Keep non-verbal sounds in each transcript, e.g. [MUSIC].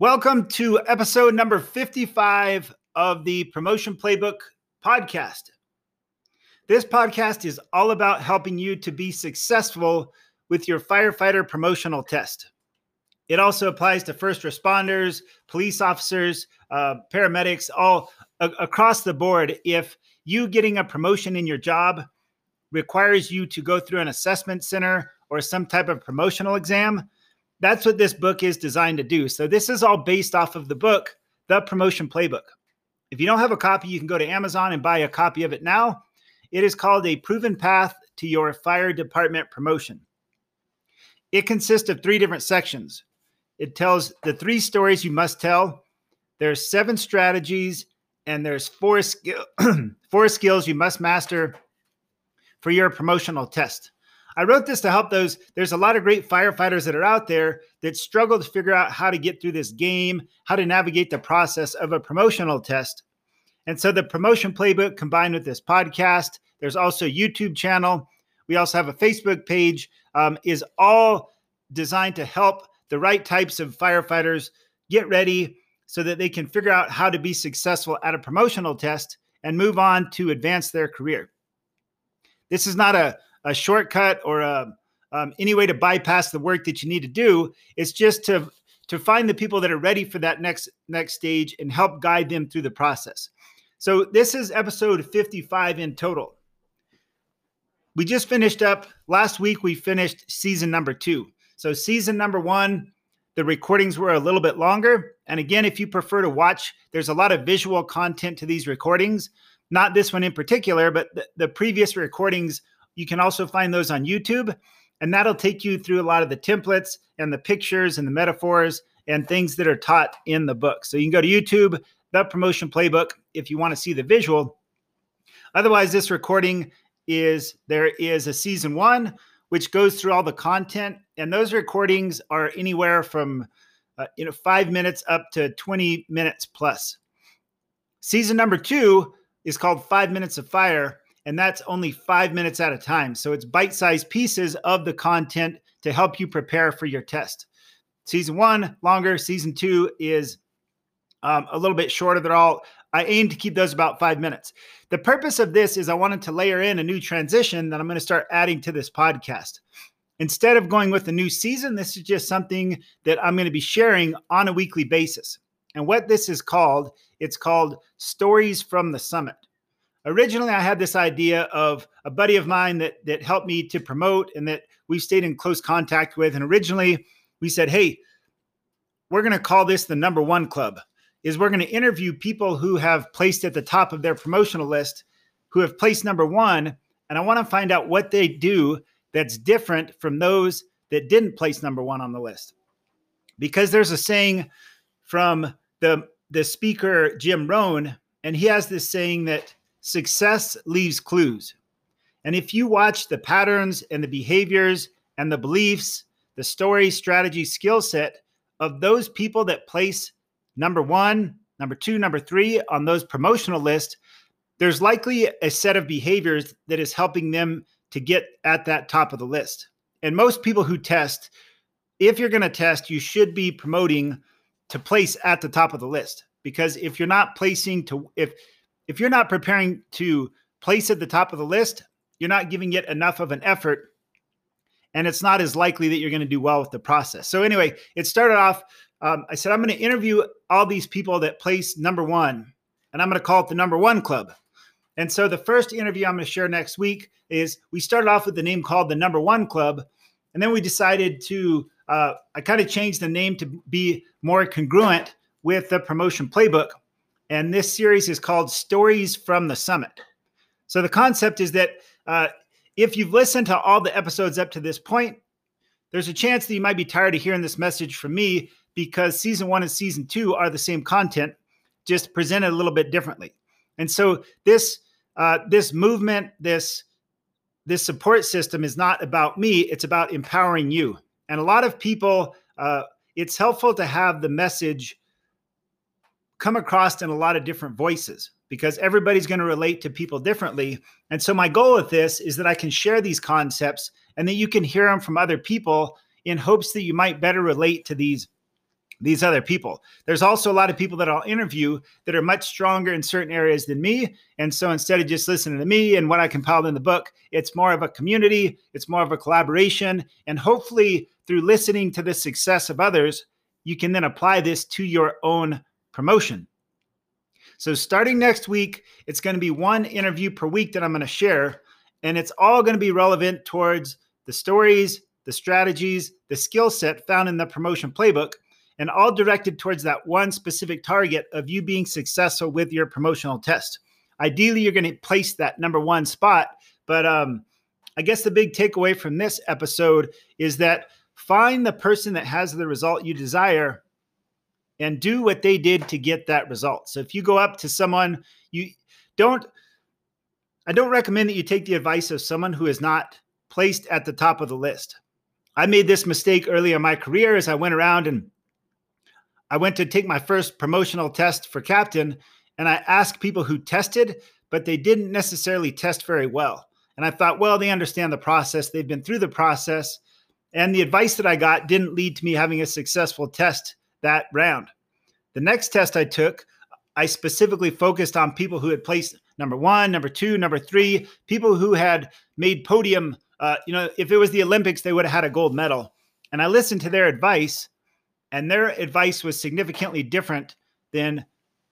Welcome to episode number 55 of the Promotion Playbook podcast. This podcast is all about helping you to be successful with your firefighter promotional test. It also applies to first responders, police officers, uh, paramedics, all a- across the board. If you getting a promotion in your job requires you to go through an assessment center or some type of promotional exam, that's what this book is designed to do. So this is all based off of the book, The Promotion Playbook. If you don't have a copy, you can go to Amazon and buy a copy of it now. It is called A Proven Path to Your Fire Department Promotion. It consists of three different sections. It tells the three stories you must tell. There's seven strategies and there's four [CLEARS THROAT] four skills you must master for your promotional test. I wrote this to help those. There's a lot of great firefighters that are out there that struggle to figure out how to get through this game, how to navigate the process of a promotional test. And so the promotion playbook combined with this podcast, there's also a YouTube channel. We also have a Facebook page, um, is all designed to help the right types of firefighters get ready so that they can figure out how to be successful at a promotional test and move on to advance their career. This is not a a shortcut or a um, any way to bypass the work that you need to do. It's just to to find the people that are ready for that next next stage and help guide them through the process. So this is episode 55 in total. We just finished up last week. We finished season number two. So season number one, the recordings were a little bit longer. And again, if you prefer to watch, there's a lot of visual content to these recordings. Not this one in particular, but the, the previous recordings you can also find those on YouTube, and that'll take you through a lot of the templates and the pictures and the metaphors and things that are taught in the book. So you can go to YouTube, the promotion playbook, if you want to see the visual. Otherwise, this recording is there is a season one, which goes through all the content, and those recordings are anywhere from uh, you know five minutes up to 20 minutes plus. Season number two is called Five Minutes of Fire, and that's only five minutes at a time. So it's bite sized pieces of the content to help you prepare for your test. Season one, longer. Season two is um, a little bit shorter. They're all, I aim to keep those about five minutes. The purpose of this is I wanted to layer in a new transition that I'm going to start adding to this podcast. Instead of going with a new season, this is just something that I'm going to be sharing on a weekly basis. And what this is called, it's called Stories from the Summit originally I had this idea of a buddy of mine that that helped me to promote and that we stayed in close contact with. And originally we said, hey, we're going to call this the number one club. Is we're going to interview people who have placed at the top of their promotional list, who have placed number one, and I want to find out what they do that's different from those that didn't place number one on the list. Because there's a saying from the the speaker Jim Rohn, and he has this saying that success leaves clues. And if you watch the patterns and the behaviors and the beliefs, the story, strategy, skill set of those people that place number one, number two, number three on those promotional lists, there's likely a set of behaviors that is helping them to get at that top of the list. And most people who test, if you're going to test, you should be promoting to place at the top of the list. Because if you're not placing to, if if you're not preparing to place at the top of the list, you're not giving it enough of an effort and it's not as likely that you're going to do well with the process. So anyway, it started off. Um, I said I'm going to interview all these people that place number one, and I'm going to call it the number one club. And so the first interview I'm going to share next week is we started off with the name called the number one club, and then we decided to uh, I kind of changed the name to be more congruent with the promotion playbook. And this series is called Stories from the Summit. So the concept is that uh, if you've listened to all the episodes up to this point, there's a chance that you might be tired of hearing this message from me because season one and season two are the same content, just presented a little bit differently. And so this uh, this movement, this this support system is not about me; it's about empowering you. And a lot of people, uh, it's helpful to have the message come across in a lot of different voices because everybody's going to relate to people differently. And so my goal with this is that I can share these concepts and that you can hear them from other people in hopes that you might better relate to these these other people. There's also a lot of people that I'll interview that are much stronger in certain areas than me. And so instead of just listening to me and what I compiled in the book, it's more of a community, it's more of a collaboration. And hopefully, through listening to the success of others, you can then apply this to your own promotion. So, starting next week, it's going to be one interview per week that I'm going to share. And it's all going to be relevant towards the stories, the strategies, the skill set found in the promotion playbook and all directed towards that one specific target of you being successful with your promotional test. Ideally, you're going to place that number one spot. But um, I guess the big takeaway from this episode is that find the person that has the result you desire and do what they did to get that result. So if you go up to someone, you don't, I don't recommend that you take the advice of someone who is not placed at the top of the list. I made this mistake early in my career as I went around and I went to take my first promotional test for captain, and I asked people who tested, but they didn't necessarily test very well. And I thought, well, they understand the process, they've been through the process. And the advice that I got didn't lead to me having a successful test that round. The next test I took, I specifically focused on people who had placed number one, number two, number three, people who had made podium. Uh, you know, if it was the Olympics, they would have had a gold medal. And I listened to their advice and their advice was significantly different than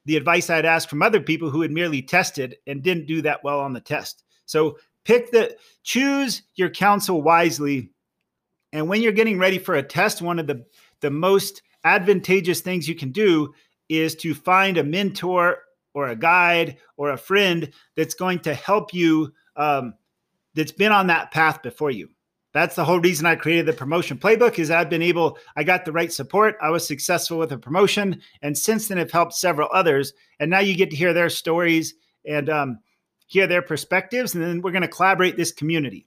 the advice I'd asked from other people who had merely tested and didn't do that well on the test. So pick the choose your counsel wisely. And when you're getting ready for a test, one of the, the most advantageous things you can do is to find a mentor or a guide or a friend that's going to help you um, that's been on that path before you that's the whole reason I created the promotion playbook is I've been able, I got the right support. I was successful with a promotion. And since then, have helped several others. And now you get to hear their stories and um, hear their perspectives. And then we're going to collaborate this community.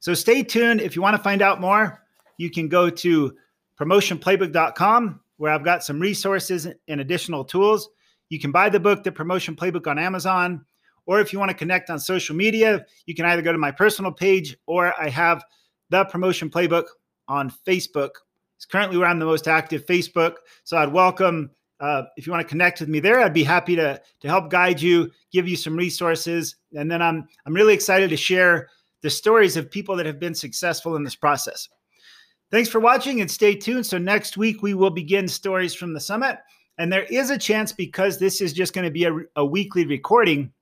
So stay tuned. If you want to find out more, you can go to promotionplaybook.com where I've got some resources and additional tools. You can buy the book, The Promotion Playbook, on Amazon. Or if you want to connect on social media, you can either go to my personal page or I have the promotion playbook on Facebook. It's currently where I'm the most active, Facebook. So I'd welcome uh, if you want to connect with me there. I'd be happy to to help guide you, give you some resources, and then I'm I'm really excited to share the stories of people that have been successful in this process. Thanks for watching and stay tuned. So next week we will begin stories from the summit, and there is a chance because this is just going to be a, a weekly recording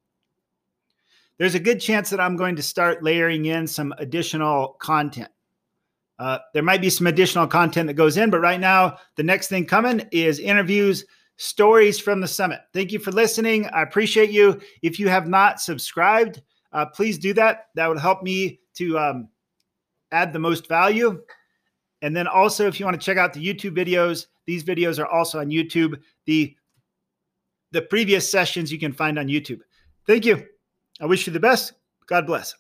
there's a good chance that I'm going to start layering in some additional content. Uh, there might be some additional content that goes in, but right now, the next thing coming is interviews, stories from the summit. Thank you for listening. I appreciate you. If you have not subscribed, uh, please do that. That would help me to um, add the most value. And then also, if you want to check out the YouTube videos, these videos are also on YouTube. The the previous sessions you can find on YouTube. Thank you. I wish you the best. God bless.